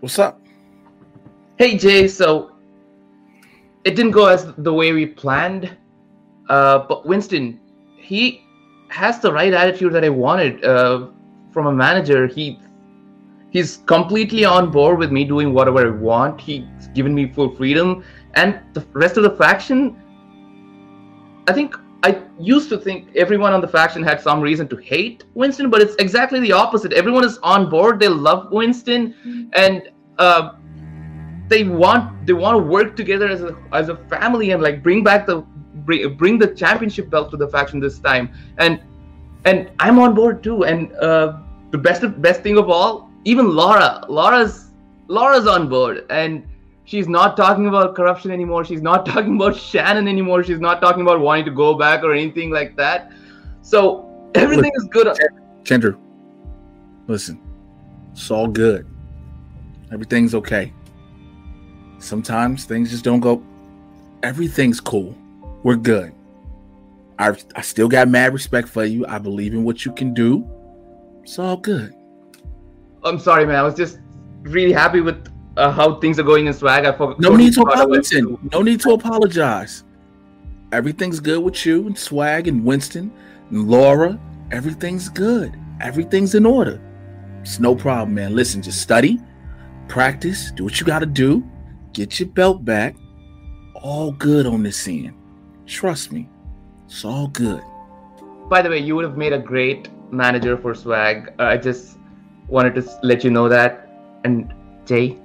What's up? Hey Jay, so it didn't go as the way we planned, uh, but Winston, he has the right attitude that I wanted uh, from a manager. He he's completely on board with me doing whatever I want. He's given me full freedom, and the rest of the faction. I think I used to think everyone on the faction had some reason to hate Winston, but it's exactly the opposite. Everyone is on board. They love Winston, and uh, they want they want to work together as a as a family and like bring back the bring, bring the championship belt to the faction this time. And and I'm on board too. And uh, the best best thing of all, even Laura, Laura's Laura's on board, and she's not talking about corruption anymore. She's not talking about Shannon anymore. She's not talking about wanting to go back or anything like that. So everything Look, is good. Chandru, listen, it's all good. Everything's okay. Sometimes things just don't go. Everything's cool. We're good. I I still got mad respect for you. I believe in what you can do. It's all good. I'm sorry, man. I was just really happy with uh, how things are going in swag. I forgot. No need to apologize. No need to apologize. Everything's good with you and swag and Winston and Laura. Everything's good. Everything's in order. It's no problem, man. Listen, just study, practice, do what you got to do, get your belt back. All good on this end. Trust me, it's all good. By the way, you would have made a great manager for swag. Uh, I just wanted to let you know that. And Jay,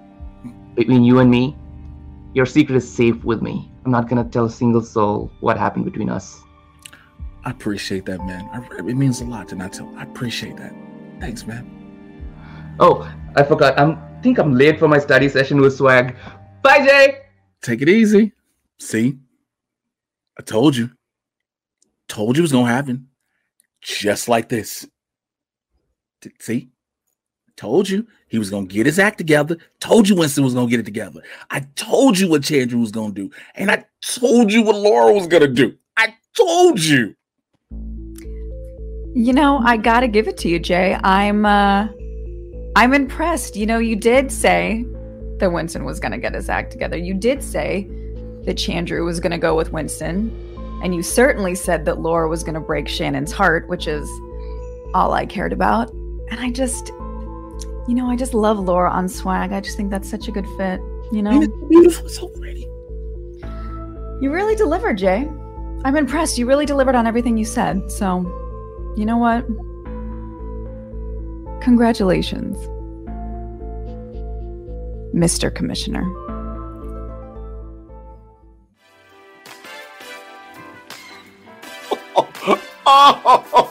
between you and me, your secret is safe with me. I'm not gonna tell a single soul what happened between us. I appreciate that, man. I, it means a lot to not tell. I appreciate that. Thanks, man. Oh, I forgot. I'm think I'm late for my study session with swag. Bye, Jay. Take it easy. See, I told you. Told you it was gonna happen. Just like this. See, told you he was gonna get his act together. Told you Winston was gonna get it together. I told you what Chandru was gonna do, and I told you what Laura was gonna do. I told you. You know, I gotta give it to you, Jay. I'm uh I'm impressed. You know, you did say that Winston was gonna get his act together. You did say that Chandru was gonna go with Winston. And you certainly said that Laura was gonna break Shannon's heart, which is all I cared about. And I just you know, I just love Laura on swag. I just think that's such a good fit. You know, it's beautiful, so pretty. you really delivered, Jay. I'm impressed. You really delivered on everything you said. So, you know what? Congratulations, Mr. Commissioner. Oh,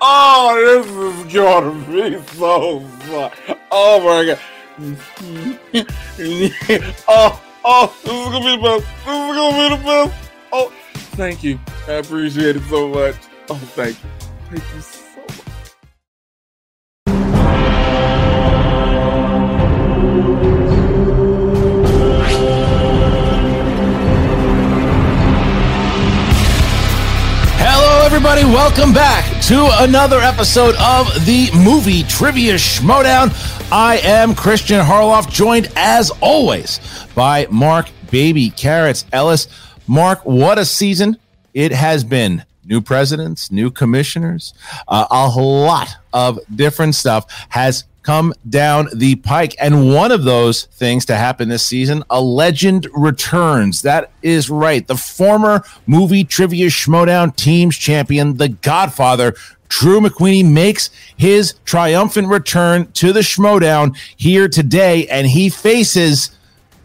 oh, this is gonna be so fun. Oh my god. oh, oh, this is gonna be the best. This is gonna be the best. Oh, thank you. I appreciate it so much. Oh, thank you. Thank you so everybody. Welcome back to another episode of the Movie Trivia Schmodown. I am Christian Harloff, joined as always by Mark Baby Carrots Ellis. Mark, what a season it has been. New presidents, new commissioners, uh, a lot of different stuff has come down the pike. And one of those things to happen this season, a legend returns. That is right. The former movie trivia schmodown teams champion, the Godfather, Drew McWeeny makes his triumphant return to the schmodown here today, and he faces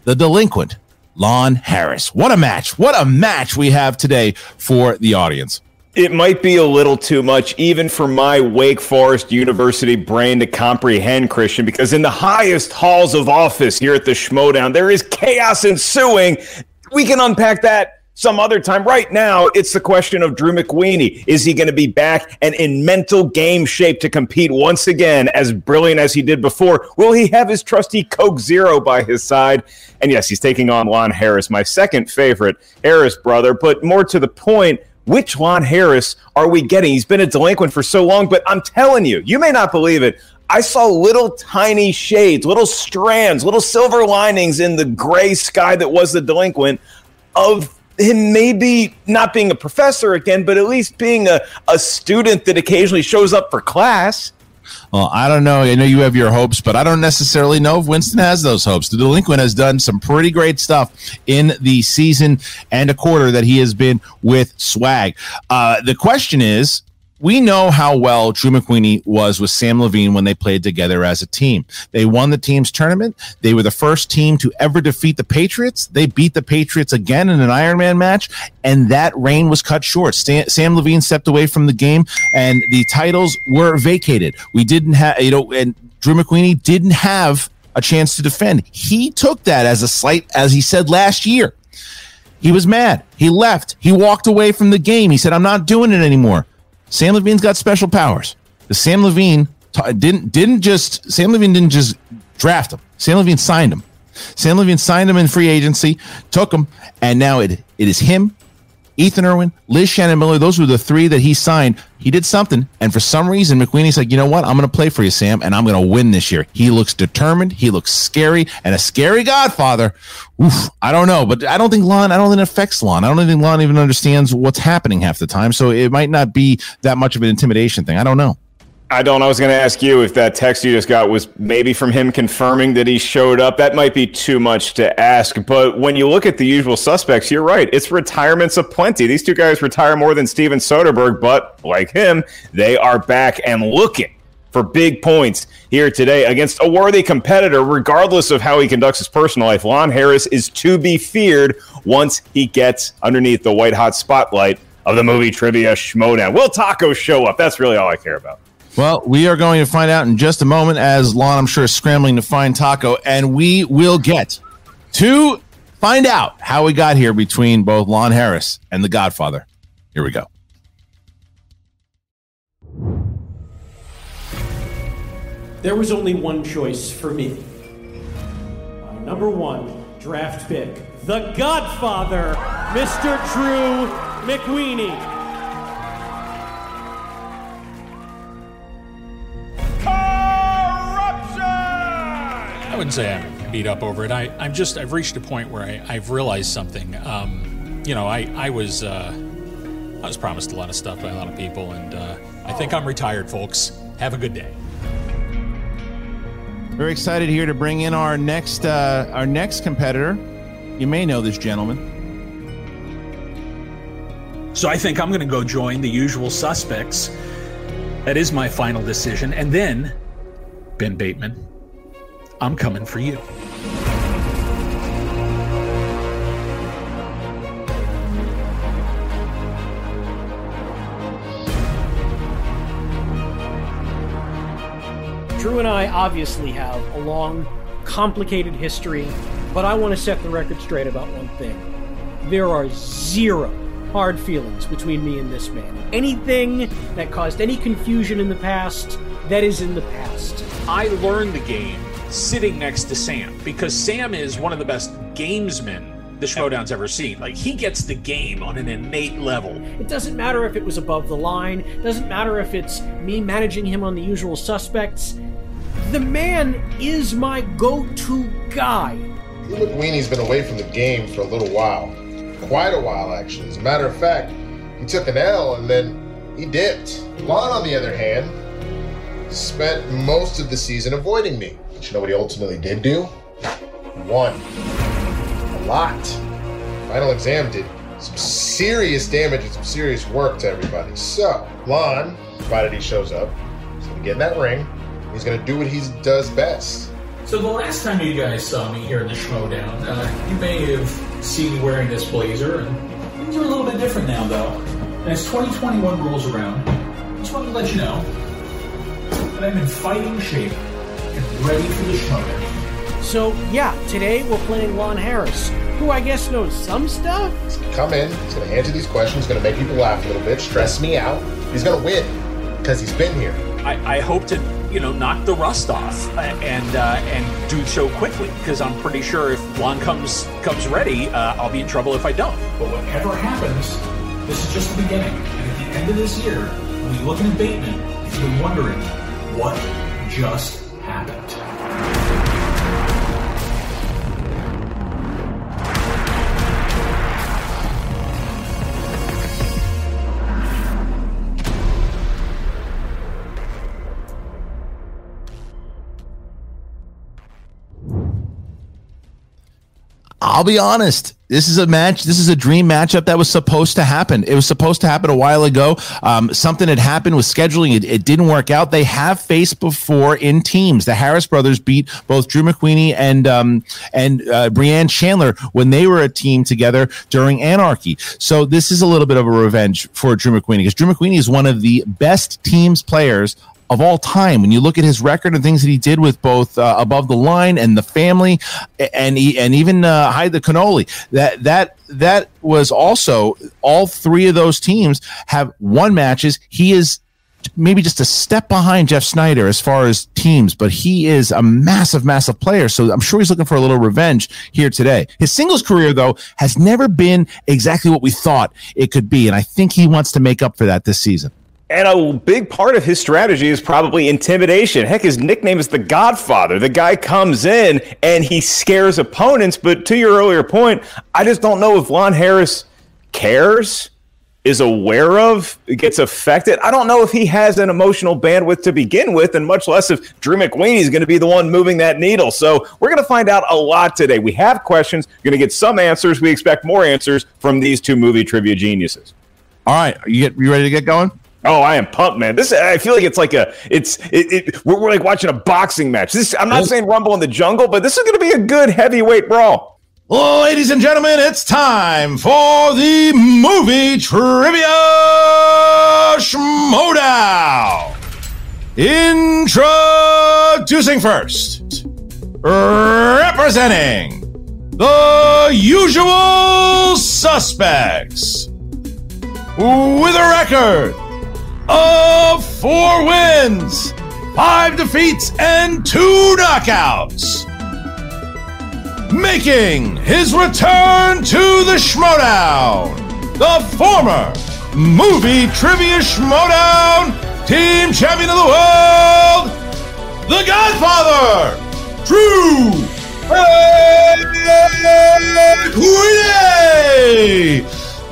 the delinquent Lon Harris. What a match! What a match we have today for the audience. It might be a little too much, even for my Wake Forest University brain to comprehend, Christian, because in the highest halls of office here at the Schmodown, there is chaos ensuing. We can unpack that some other time. Right now, it's the question of Drew McWeeny. Is he going to be back and in mental game shape to compete once again, as brilliant as he did before? Will he have his trusty Coke Zero by his side? And yes, he's taking on Lon Harris, my second favorite Harris brother, but more to the point, which Juan Harris are we getting? He's been a delinquent for so long, but I'm telling you, you may not believe it. I saw little tiny shades, little strands, little silver linings in the gray sky that was the delinquent of him maybe not being a professor again, but at least being a, a student that occasionally shows up for class. Well, I don't know. I know you have your hopes, but I don't necessarily know if Winston has those hopes. The delinquent has done some pretty great stuff in the season and a quarter that he has been with swag. Uh, the question is we know how well Drew McWeeny was with Sam Levine when they played together as a team. They won the team's tournament. They were the first team to ever defeat the Patriots. They beat the Patriots again in an Ironman match, and that reign was cut short. Sam Levine stepped away from the game, and the titles were vacated. We didn't have, you know, and Drew McWeeny didn't have a chance to defend. He took that as a slight, as he said last year. He was mad. He left. He walked away from the game. He said, I'm not doing it anymore. Sam Levine's got special powers. The Sam Levine t- didn't didn't just Sam Levine didn't just draft him. Sam Levine signed him. Sam Levine signed him in free agency, took him, and now it it is him Ethan Erwin, Liz Shannon Miller, those were the three that he signed. He did something. And for some reason, McWeeny's like, you know what? I'm going to play for you, Sam, and I'm going to win this year. He looks determined. He looks scary and a scary godfather. Oof, I don't know, but I don't think Lon, I don't think it affects Lon. I don't think Lon even understands what's happening half the time. So it might not be that much of an intimidation thing. I don't know. I don't. I was going to ask you if that text you just got was maybe from him confirming that he showed up. That might be too much to ask. But when you look at the usual suspects, you're right. It's retirements aplenty. These two guys retire more than Steven Soderbergh, but like him, they are back and looking for big points here today against a worthy competitor, regardless of how he conducts his personal life. Lon Harris is to be feared once he gets underneath the white hot spotlight of the movie trivia schmodown. Will Taco show up? That's really all I care about. Well, we are going to find out in just a moment as Lon, I'm sure, is scrambling to find Taco, and we will get to find out how we got here between both Lon Harris and The Godfather. Here we go. There was only one choice for me. My number one draft pick, The Godfather, Mr. Drew McWeeny. I wouldn't say I'm beat up over it. I, I'm just I've reached a point where I, I've realized something. Um, you know, I I was uh, I was promised a lot of stuff by a lot of people, and uh, I think I'm retired, folks. Have a good day. Very excited here to bring in our next uh, our next competitor. You may know this gentleman. So I think I'm going to go join the usual suspects. That is my final decision, and then Ben Bateman. I'm coming for you. Drew and I obviously have a long, complicated history, but I want to set the record straight about one thing. There are zero hard feelings between me and this man. Anything that caused any confusion in the past, that is in the past. I learned the game sitting next to Sam because Sam is one of the best gamesmen the Schmodown's ever seen. Like he gets the game on an innate level. It doesn't matter if it was above the line, it doesn't matter if it's me managing him on the usual suspects. The man is my go to guy. Drew McWeeny's been away from the game for a little while. Quite a while, actually. As a matter of fact, he took an L and then he dipped. Lon, on the other hand, spent most of the season avoiding me. But you know what he ultimately did do? Won. A lot. Final exam did some serious damage and some serious work to everybody. So, Lon, provided he shows up, he's gonna get in that ring. He's gonna do what he does best. So the last time you guys saw me here in the Schmodown, uh, you may have seen me wearing this blazer, and things are a little bit different now, though. And as 2021 rolls around, I just wanted to let you know that I'm in fighting shape ready for the Schmodown. So, yeah, today we're playing Lon Harris, who I guess knows some stuff. He's gonna come in, he's gonna answer these questions, he's gonna make people laugh a little bit, stress me out. He's gonna win because he's been here. I, I hope to, you know, knock the rust off uh, and uh, and do so quickly because I'm pretty sure if Lon comes comes ready, uh, I'll be in trouble if I don't. But whatever happens, this is just the beginning. And at the end of this year, when you look at Bateman, if you're wondering, what just happened. I'll be honest. This is a match. This is a dream matchup that was supposed to happen. It was supposed to happen a while ago. Um, something had happened with scheduling. It, it, didn't work out. They have faced before in teams. The Harris brothers beat both Drew McWeeny and um, and uh, Chandler when they were a team together during Anarchy. So this is a little bit of a revenge for Drew McWeeny because Drew McWeeny is one of the best teams players of all time. When you look at his record and things that he did with both uh, above the line and the family, and he, and even uh, hide the cannoli, that that that was also all three of those teams have won matches. He is maybe just a step behind Jeff Sneider as far as teams, but he is a massive, massive player. So I'm sure he's looking for a little revenge here today. His singles career, though, has never been exactly what we thought it could be. And I think he wants to make up for that this season. And a big part of his strategy is probably intimidation. Heck, his nickname is the Godfather. The guy comes in and he scares opponents. But to your earlier point, I just don't know if Lon Harris cares, is aware of, gets affected. I don't know if he has an emotional bandwidth to begin with, and much less if Drew McWeeny is going to be the one moving that needle. So we're going to find out a lot today. We have questions, we're going to get some answers. We expect more answers from these two movie trivia geniuses. All right, you get you ready to get going? Oh, I am pumped, man. This I feel like it's like a it's it, it we're, we're, like watching a boxing match. This I'm not saying Rumble in the Jungle, but this is going to be a good heavyweight brawl. Ladies and gentlemen, it's time for the movie trivia schmodown. Introducing first, representing the usual suspects with a record of four wins, five defeats, and two knockouts. Making his return to the Schmodown, the former movie trivia Schmodown team champion of the world, the Godfather, Drew Queenie.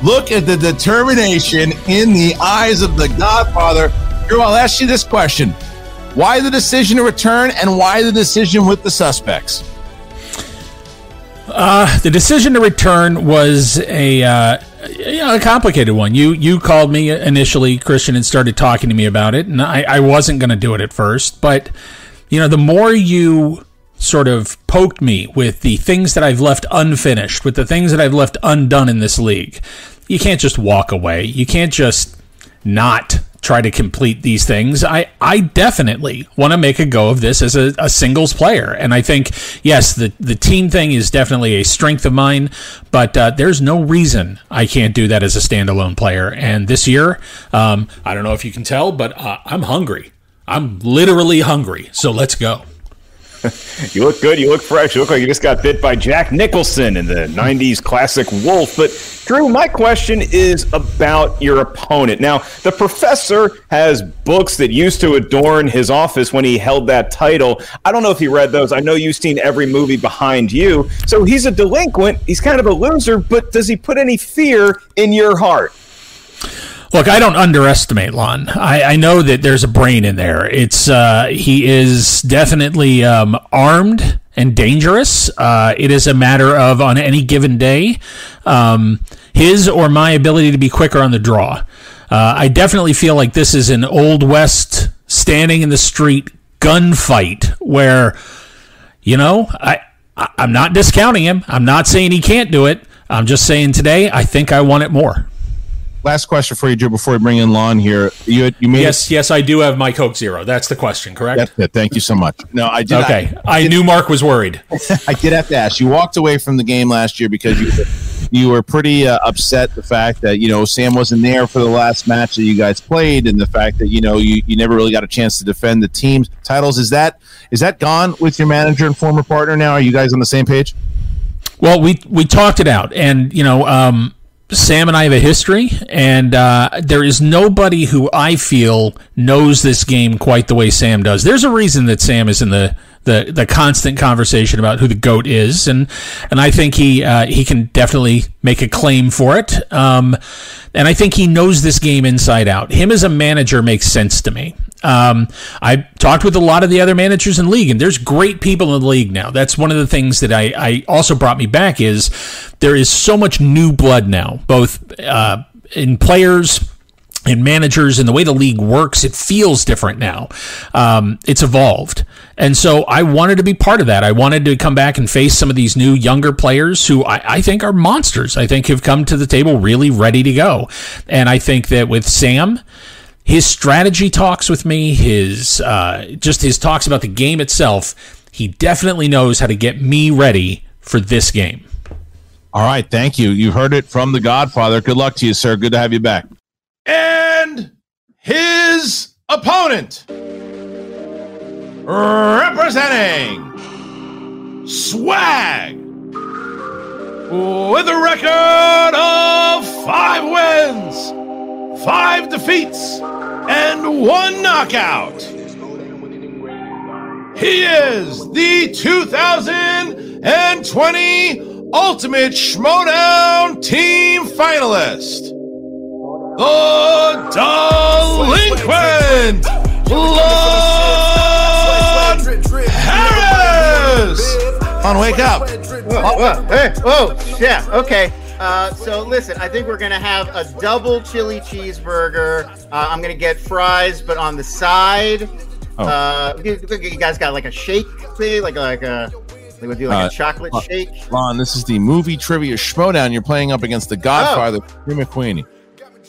Look at the determination in the eyes of the Godfather. Drew, I'll ask you this question. Why the decision to return and why the decision with the suspects? Uh, the decision to return was a uh, you know, a complicated one. You you called me initially, Christian, and started talking to me about it, and I, I wasn't going to do it at first. But you know, the more you sort of poked me with the things that I've left unfinished, with the things that I've left undone in this league, you can't just walk away. You can't just not try to complete these things. I, I definitely want to make a go of this as a, a, singles player. And I think, yes, the, the team thing is definitely a strength of mine, but uh, there's no reason I can't do that as a standalone player. And this year, um, I don't know if you can tell, but uh, I'm hungry. I'm literally hungry. So let's go. you look good. You look fresh. You look like you just got bit by Jack Nicholson in the 90s classic Wolf. But, Drew, my question is about your opponent. Now, the professor has books that used to adorn his office when he held that title. I don't know if he read those. I know you've seen every movie behind you. So he's a delinquent. He's kind of a loser, but does he put any fear in your heart? Look, I don't underestimate Lon. I, I, know that there's a brain in there. It's uh, he is definitely um, armed and dangerous. Uh, it is a matter of on any given day, um, his or my ability to be quicker on the draw. Uh, I definitely feel like this is an old west standing in the street gunfight where, you know, I I'm not discounting him. I'm not saying he can't do it. I'm just saying today I think I want it more last question for you, Drew, before we bring in Lon here. You you made yes, it- yes, I do have my Coke Zero. That's the question, correct? That's it. Thank you so much. No, I did. Okay, I, I, I knew Mark was worried. I did have to ask. You walked away from the game last year because you you were pretty uh, upset the fact that you know Sam wasn't there for the last match that you guys played, and the fact that you know you, you never really got a chance to defend the team's titles. Is that is that gone with your manager and former partner now? Are you guys on the same page? Well, we we talked it out, and you know. Um, Sam and I have a history, and uh, there is nobody who I feel knows this game quite the way Sam does. There's a reason that Sam is in the the, the constant conversation about who the goat is, and and I think he uh, he can definitely make a claim for it. Um, and I think he knows this game inside out. Him as a manager makes sense to me. Um, I talked with a lot of the other managers in the league, and there's great people in the league now. That's one of the things that I, I also brought me back is there is so much new blood now, both uh, in players in managers and the way the league works, it feels different now. Um, it's evolved. And so I wanted to be part of that. I wanted to come back and face some of these new younger players who I, I think are monsters. I think have come to the table really ready to go. And I think that with Sam, his strategy talks with me, his uh, just his talks about the game itself, he definitely knows how to get me ready for this game. All right, thank you. You heard it from the Godfather. Good luck to you, sir. Good to have you back. And his opponent, representing Swag, with a record of five wins, five defeats, and one knockout. He is the 2020 Ultimate Schmodown Team Finalist the delinquent Lon Harris. On, wake up. Whoa, whoa, hey, oh, yeah, okay. Uh, so listen, I think we're gonna have a double chili cheeseburger. Uh, I'm gonna get fries, but on the side. Oh. Uh, you, you guys got like a shake thing, like like a. They would do like Uh, a chocolate uh, shake. Lon, this is the movie trivia Schmodown. You're playing up against the Godfather, Drew McWeeny.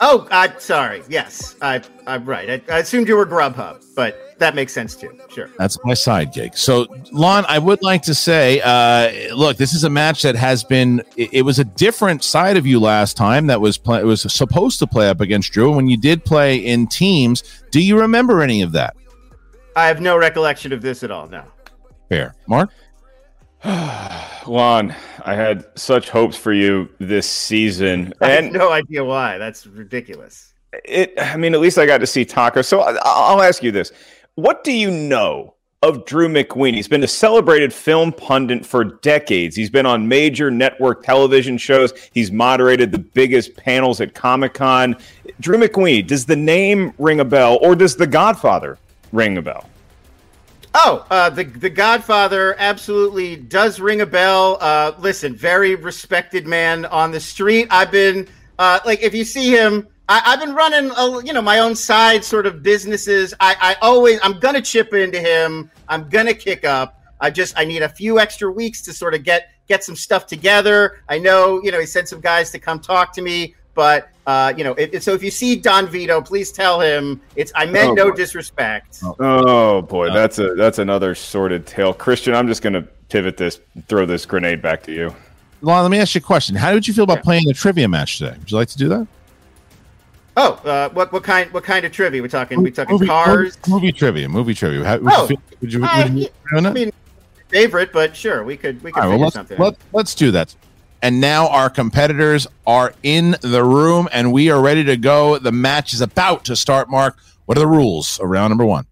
Oh, I'm sorry. Yes, I, I'm right. I, I assumed you were Grubhub, but that makes sense too. Sure. That's my side gig. So, Lon, I would like to say, uh, look, this is a match that has been. It, it was a different side of you last time that was play, it was supposed to play up against Drew. When you did play in teams, do you remember any of that? I have no recollection of this at all. No. Fair, Mark. Lon, I had such hopes for you this season, I have and no idea why. That's ridiculous. it. I mean, at least I got to see Taco. So I'll ask you this: What do you know of Drew McWeeny? He's been a celebrated film pundit for decades. He's been on major network television shows. He's moderated the biggest panels at Comic Con. Drew McWeeny. Does the name ring a bell, or does The Godfather ring a bell? Oh, uh, the the Godfather absolutely does ring a bell. Uh, listen, very respected man on the street. I've been uh, like, if you see him, I, I've been running, a, you know, my own side sort of businesses. I, I always, I'm gonna chip into him. I'm gonna kick up. I just, I need a few extra weeks to sort of get get some stuff together. I know, you know, he sent some guys to come talk to me, but uh, you know, if, so if you see Don Vito, please tell him it's. I meant Oh, no boy. disrespect. Oh boy, that's a that's another sordid tale. Christian, I'm just gonna pivot this, throw this grenade back to you. Lon, let me ask you a question. How did you feel about playing a trivia match today? Would you like to do that? Oh, uh, what what kind what kind of trivia? We talking we talking Movie- cars? Movie, movie trivia. Movie trivia. How, would Oh, you would you, I- would you I mean, favorite, but sure, we could we could All right, well, let's, something. let, let's do that. And now our competitors are in the room and we are ready to go. The match is about to start, Mark. What are the rules of round number one?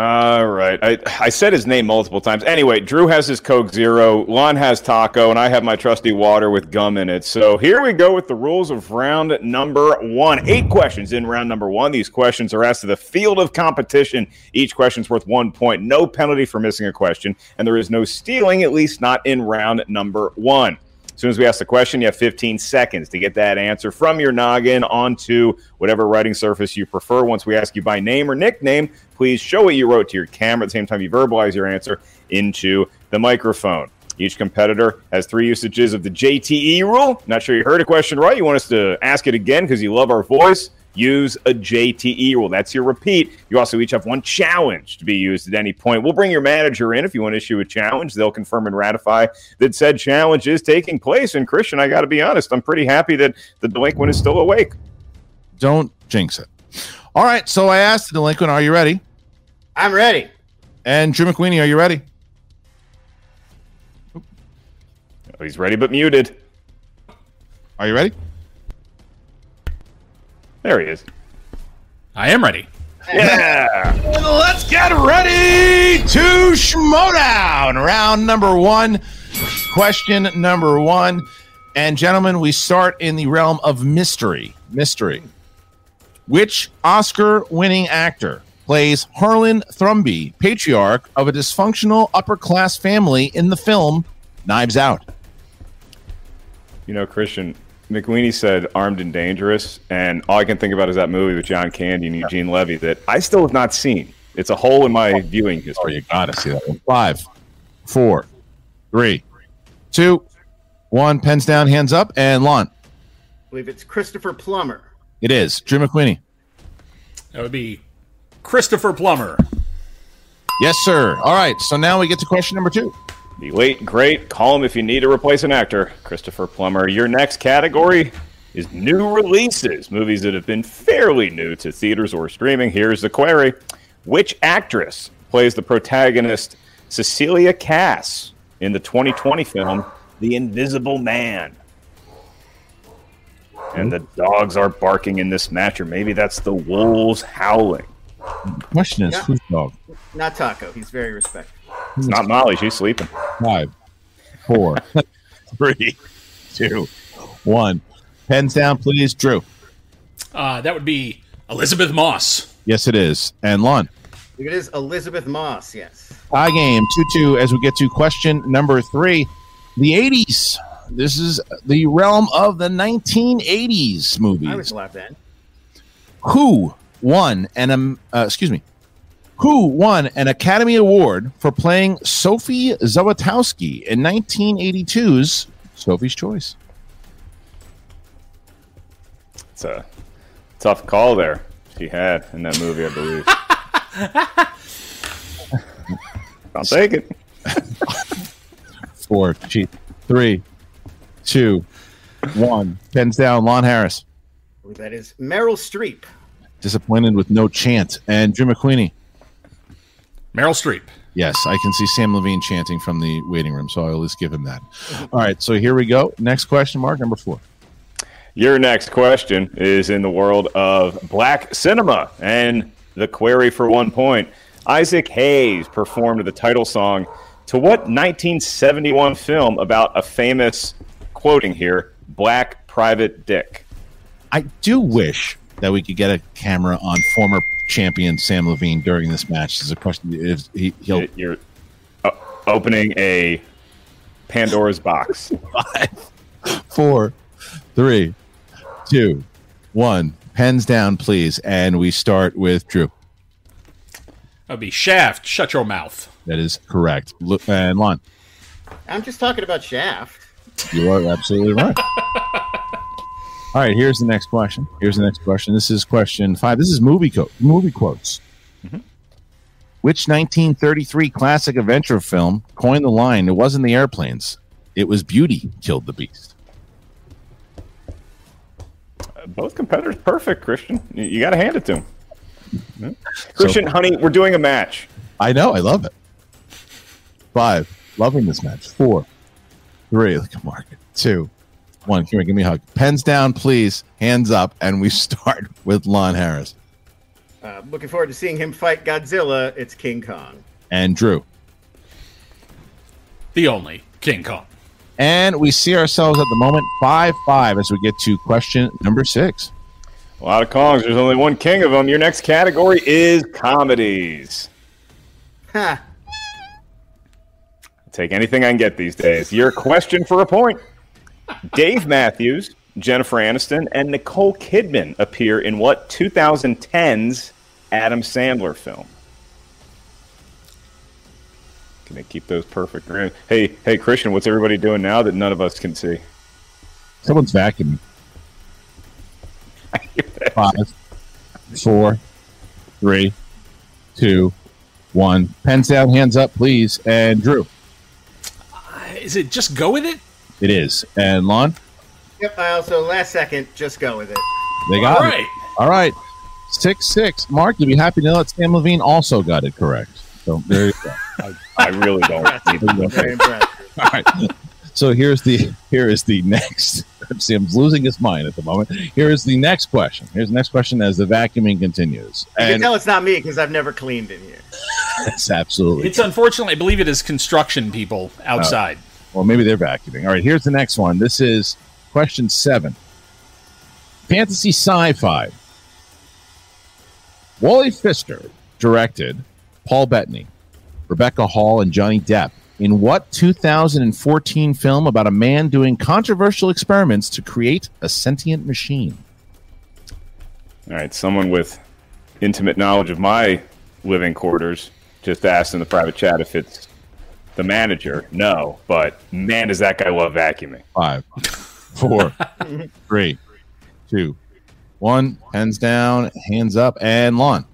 All right, I I said his name multiple times. Anyway, Drew has his Coke Zero, Lon has Taco, and I have my trusty water with gum in it. So here we go with the rules of round number one. Eight questions in round number one. These questions are asked to the field of competition. Each question's worth one point. No penalty for missing a question, and there is no stealing, at least not in round number one. As soon as we ask the question, you have 15 seconds to get that answer from your noggin onto whatever writing surface you prefer. Once we ask you by name or nickname, please show what you wrote to your camera at the same time you verbalize your answer into the microphone. Each competitor has three usages of the JTE rule. Not sure you heard a question right. You want us to ask it again because you love our voice. Use a JTE rule. That's your repeat. You also each have one challenge to be used at any point. We'll bring your manager in if you want to issue a challenge. They'll confirm and ratify that said challenge is taking place. And Christian, I got to be honest, I'm pretty happy that the delinquent is still awake. Don't jinx it. All right, so I asked the delinquent, are you ready? I'm ready. And Drew McWeeny, are you ready? Oh, he's ready but muted. Are you ready? There he is. I am ready. Yeah. Let's get ready to Schmodown. Round number one. Question number one. And gentlemen, we start in the realm of mystery. Mystery. Which Oscar winning actor plays Harlan Thrombey, patriarch of a dysfunctional upper class family in the film Knives Out? You know, Christian McWeeny said "Armed and Dangerous," and all I can think about is that movie with John Candy and Eugene Levy that I still have not seen. It's a hole in my viewing history. Oh, history. you gotta see that one. Five, four, three, two, one. Pens down, hands up, and Lon. I believe it's Christopher Plummer. It is Drew McWeeny. That would be Christopher Plummer. Yes, sir. All right. So now we get to question number two. The late great, call him if you need to replace an actor, Christopher Plummer. Your next category is new releases, movies that have been fairly new to theaters or streaming. Here's the query: Which actress plays the protagonist Cecilia Kass in the 2020 film The Invisible Man? And the dogs are barking in this match, or maybe that's the wolves howling. Question is Yeah. whose dog? Not Taco. He's very respectful. It's not Molly; she's sleeping. Five, four, three, two, one. Pens down, please. Drew. Uh, that would be Elisabeth Moss. Yes, it is. And Lon. It is Elisabeth Moss. Yes. Tie game 2 2 as we get to question number three. The 80s. This is the realm of the 1980s movies. I was allowed then. Who won an um, uh, excuse me? Who won an Academy Award for playing Sophie Zawistowski in 1982's Sophie's Choice? It's a tough call there. She had in that movie, I believe. I'll take it. Four, gee, three, two, one. Pens down. Lon Harris. That is Meryl Streep. Disappointed with no chance. And Drew McWeeny. Meryl Streep. Yes, I can see Sam Levine chanting from the waiting room, so I'll at least give him that. Mm-hmm. All right, so here we go. Next question mark, number four. Your next question is in the world of black cinema. And the query for one point Isaac Hayes performed the title song to what 1971 film about a famous, quoting here, black private dick? I do wish that we could get a camera on former champion Sam Levine during this match. Is a question. If he, he'll You're uh, opening a Pandora's box. five, four, three, two, one. Pens down, please, and we start with Drew. That would be Shaft. Shut your mouth. That is correct. Look, and Lon, I'm just talking about Shaft. you are absolutely right. All right, here's the next question. Here's the next question. This is question five. This is movie co- movie quotes. Mm-hmm. Which 1933 classic adventure film coined the line? It wasn't the airplanes. It was beauty killed the beast. Uh, both competitors perfect, Christian. You, you got to hand it to him. Hmm? Christian, honey, we're doing a match. I know. I love it. Five. Loving this match. Four. Three. Look at Mark. Two. One. Come here. Give me a hug. Pens down, please. Hands up. And we start with Lon Harris Uh, looking forward to seeing him fight Godzilla. It's King Kong. and Drew. The only King Kong. And we see ourselves at the moment 5 5 as we get to question number six. A lot of Kongs. There's only one king of them. Your next category is comedies. Ha! Take anything I can get these days. Your question for a point. Dave Matthews, Jennifer Aniston, and Nicole Kidman appear in what 2010's Adam Sandler film? Can they keep those perfect? grins? Hey, hey, Christian, what's everybody doing now that none of us can see? Someone's vacuuming. Five, four, three, two, one. Pens down, hands up, please. And Drew. Uh, is it just go with it? It is. And Lon, Yep. I also last second just go with it. they got All it. right. All right. Six six. Mark, you'd be happy to know that Sam Levine also got it correct. So there you go. I really don't. need to. Very impressive. All right. So here's the here is the next Sam's losing his mind at the moment. Here is the next question. Here's the next question as the vacuuming continues. You can tell it's not me because I've never cleaned in here. it's absolutely. It's unfortunately, I believe it is construction people oh. outside. Well, maybe they're vacuuming. All right, here's the next one. This is question seven. Fantasy sci fi. Wally Pfister directed Paul Bettany, Rebecca Hall, and Johnny Depp in what 2014 film about a man doing controversial experiments to create a sentient machine? All right, someone with intimate knowledge of my living quarters just asked in the private chat if it's the manager. No, but man, does that guy love vacuuming. Five, four, three, two, one. Hands down, hands up, and lawn.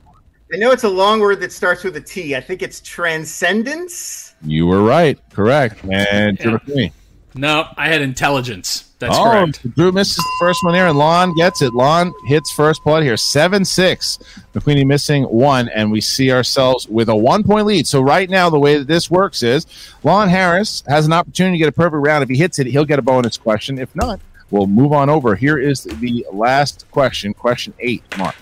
I know it's a long word that starts with a T. I think it's transcendence. You were right. Correct. And Drew McWeeny. No, I had intelligence. That's oh, correct. Drew misses the first one there, and Lon gets it. Lon hits first blood here. 7 6. McWeeny missing one, and we see ourselves with a one point lead. So, right now, the way that this works is Lon Harris has an opportunity to get a perfect round. If he hits it, he'll get a bonus question. If not, we'll move on over. Here is the last question, question eight. Mark.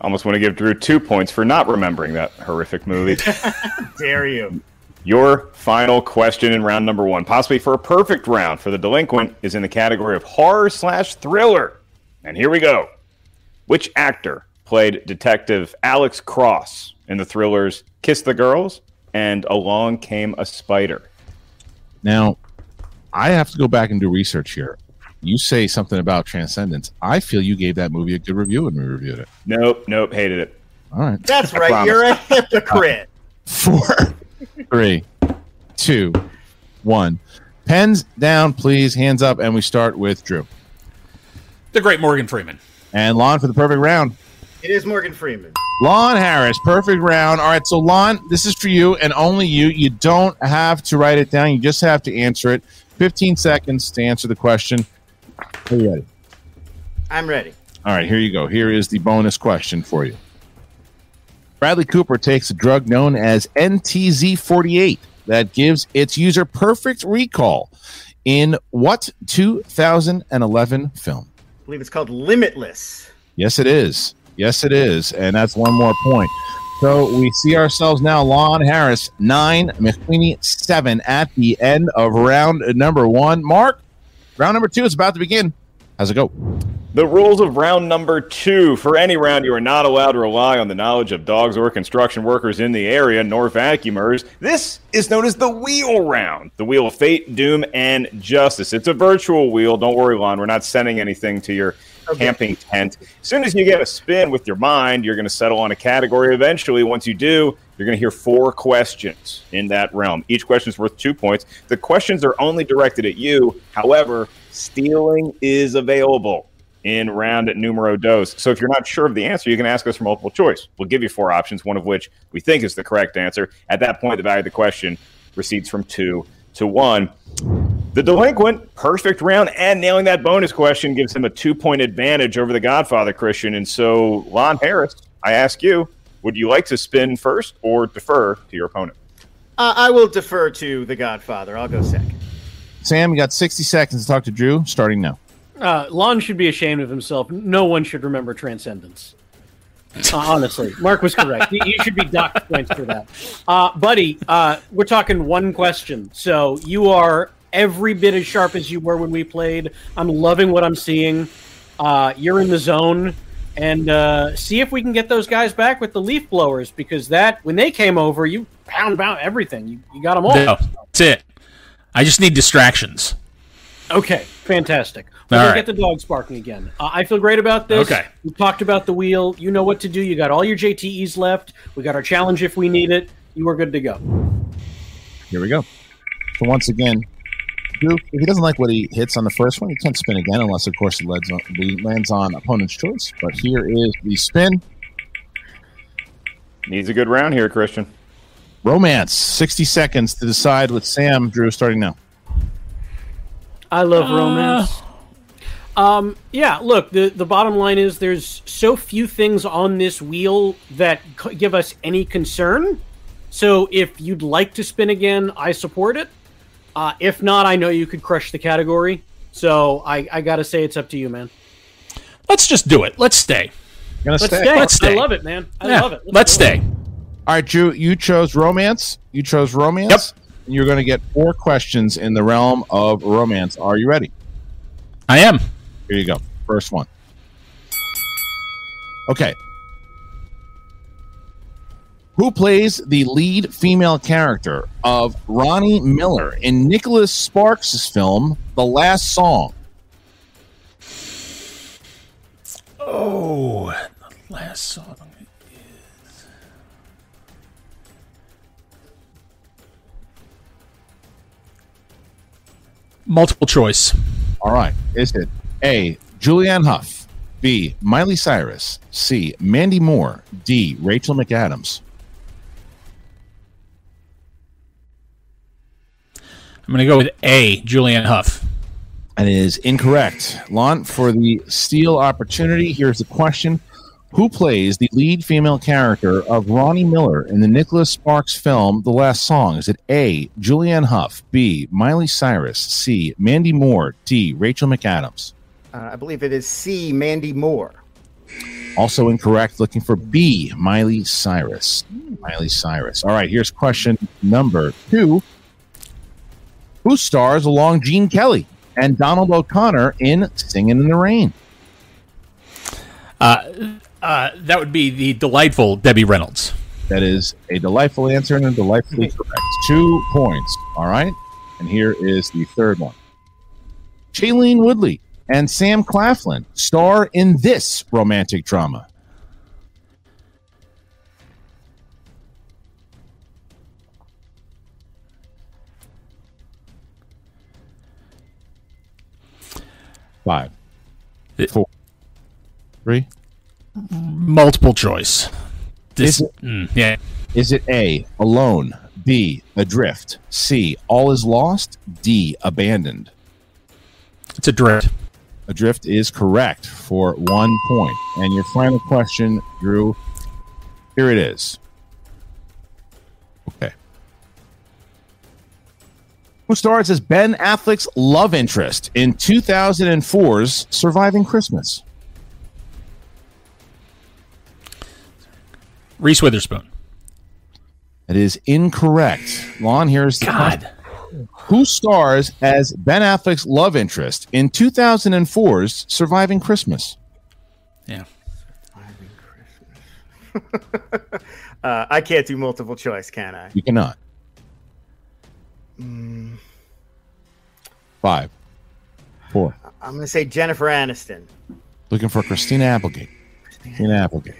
Almost want to give Drew two points for not remembering that horrific movie. Dare you? Your final question in round number one, possibly for a perfect round for the delinquent, is in the category of horror slash thriller. And here we go. Which actor played Detective Alex Cross in the thrillers Kiss the Girls and Along Came a Spider? Now, I have to go back and do research here. You say something about Transcendence. I feel you gave that movie a good review when we reviewed it. Nope, nope, hated it. All right. That's I right. promise. You're a hypocrite. Four, three, two, one. Pens down, please. Hands up, and we start with Drew The great Morgan Freeman. and Lon for the perfect round. It is Morgan Freeman. Lon Harris, perfect round. All right, so Lon, this is for you and only you. You don't have to write it down. You just have to answer it. 15 seconds to answer the question. Are you ready? I'm ready. All right, here you go. Here is the bonus question for you. Bradley Cooper takes a drug known as NTZ48 that gives its user perfect recall in what 2011 film? I believe it's called Limitless. Yes, it is. Yes, it is. And that's one more point. So we see ourselves now, Lon Harris, nine, McWeeny, seven at the end of round number one. Mark, round number two is about to begin. How's it go? The rules of round number two. For any round, you are not allowed to rely on the knowledge of dogs or construction workers in the area, nor vacuumers. This is known as the wheel round, the wheel of fate, doom, and justice. It's a virtual wheel. Don't worry, Lon. We're not sending anything to your camping tent. As soon as you get a spin with your mind, you're going to settle on a category eventually. Once you do, you're going to hear four questions in that realm. Each question is worth two points. The questions are only directed at you. However, stealing is available in round numero dos. So if you're not sure of the answer, you can ask us for multiple choice. We'll give you four options, one of which we think is the correct answer. At that point, the value of the question recedes from two to one. The delinquent, perfect round, and nailing that bonus question gives him a two point advantage over the Godfather Christian. And so, Lon Harris, I ask you, would you like to spin first or defer to your opponent? Uh, I will defer to the Godfather. I'll go second. Sam, you got 60 seconds to talk to Drew, starting now. Uh, Lon should be ashamed of himself. No one should remember Transcendence. Uh, honestly, Mark was correct. You, you should be docked points for that. Uh, buddy, uh, we're talking one question. So you are every bit as sharp as you were when we played. I'm loving what I'm seeing. Uh, you're in the zone. And uh, see if we can get those guys back with the leaf blowers because that, when they came over, you pound about everything. You, you got them all. No, that's it. I just need distractions. Okay, fantastic. We're All gonna right. get the dogs barking again. Uh, I feel great about this. Okay. we talked about the wheel. You know what to do. You got all your JTEs left. We got our challenge if we need it. You are good to go. Here we go. So once again, Drew, if he doesn't like what he hits on the first one, he can't spin again unless, of course, it lands on, it lands on opponent's choice. But here is the spin. Needs a good round here, Christian. Romance. 60 seconds to decide with Sam. Drew, starting now. I love romance. Um, yeah, look, the, the bottom line is there's so few things on this wheel that c- give us any concern. So if you'd like to spin again, I support it. Uh, if not, I know you could crush the category. So I, I got to say, it's up to you, man. Let's just do it. Let's stay. Gonna Let's stay. stay. Let's stay. I love it, man. I Yeah, love it. Let's do it. stay. All right, Drew, you chose romance. You chose romance. Yep. And you're going to get four questions in the realm of romance. Are you ready? I am. Here you go. First one. Okay. Who plays the lead female character of Ronnie Miller in Nicholas Sparks' film The Last Song? Oh, the last song Multiple choice. All right. Is it A. Julianne Hough, B. Miley Cyrus, C. Mandy Moore, D. Rachel McAdams? I'm going to go with A. Julianne Hough. it is incorrect. Lon, for the steal opportunity, here's the question. Who plays the lead female character of Ronnie Miller in the Nicholas Sparks film The Last Song? Is it A. Julianne Hough, B. Miley Cyrus, C. Mandy Moore, D. Rachel McAdams? Uh, I believe it is C. Mandy Moore. Also incorrect. Looking for B. Miley Cyrus. Miley Cyrus. All right, here's question number two. Who stars along Gene Kelly and Donald O'Connor in Singing in the Rain? Uh, uh, that would be the delightful Debbie Reynolds. That is a delightful answer and a delightfully correct. Two points. All right. And here is the third one. Shailene Woodley and Sam Claflin star in this romantic drama. Five, four, three. Multiple choice. This, Is it- mm, yeah. Is it A, alone, B, adrift, C, all is lost, D, abandoned? It's a drift. Adrift is correct for one point. And your final question, Drew, here it is. Okay. Who stars as Ben Affleck's love interest in 2004's Surviving Christmas? Reese Witherspoon. That is incorrect. Lon, here's the God. question. Who stars as Ben Affleck's love interest in 2004's Surviving Christmas? Yeah. Surviving Christmas. uh, I can't do multiple choice, can I? You cannot. Mm, Five, four. I'm going to say Jennifer Aniston. Looking for Christina Applegate. Christina Applegate.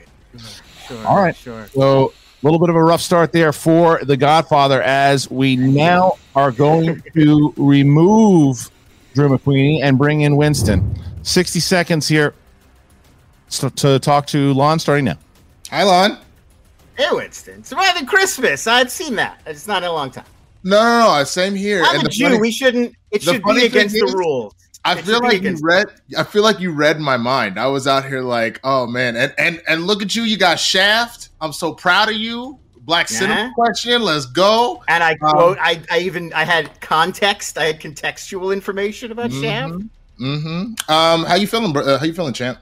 Sure. All right. Sure. So a little bit of a rough start there for The Godfather as we now are going to remove Drew McWeeny and bring in Winston. 60 seconds here so, to talk to Lon starting now. Hi, Lon. Hey, Winston. Surviving Christmas. I've seen that. It's not in a long time. No, no, no. Same here. I'm And a the Jew. funny- we shouldn't. It should be thing against the rules. I feel like you read. I feel like you read my mind. I was out here like, oh man, and and and look at you. You got Shaft. I'm so proud of you. Black Yeah. cinema question. Let's go. And I Um, quote. I, I even I had context. I had contextual information about Shaft. Mm-hmm. Um, how you feeling? Uh, how you feeling, champ?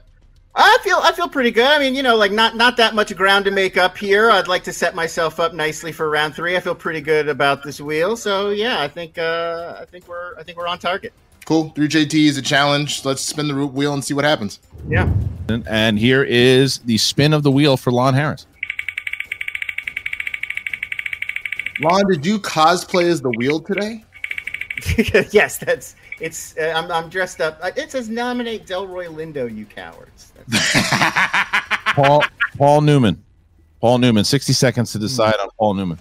I feel I feel pretty good. I mean, you know, like not not that much ground to make up here. I'd like to set myself up nicely for round three. I feel pretty good about this wheel. So yeah, I think uh, I think we're I think we're on target. Cool. Three JT is a challenge. Let's spin the root wheel and see what happens. Yeah. And here is the spin of the wheel for Lon Harris. Lon, did you cosplay as the wheel today? yes, that's it's. Uh, I'm I'm dressed up. Uh, It says nominate Delroy Lindo, you cowards. Paul Paul Newman. Paul Newman. 60 seconds to decide on Paul Newman.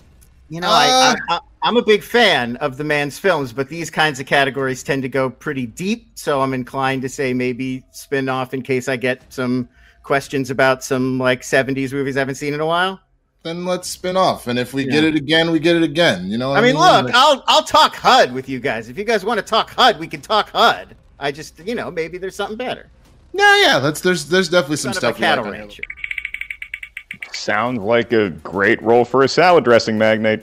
You know, I, I, I, I'm a big fan of the man's films, but these kinds of categories tend to go pretty deep. So I'm inclined to say maybe spin off in case I get some questions about some like 70s movies I haven't seen in a while. Then let's spin off. And if we Yeah. get it again, we get it again. You know what I mean, Like- look, I'll I'll talk HUD with you guys. If you guys want to talk HUD, we can talk HUD. I just, you know, maybe there's something better. Yeah, yeah. That's there's there's definitely some Son of stuff. we like cattle rancher. Sounds like a great role for a salad dressing magnate.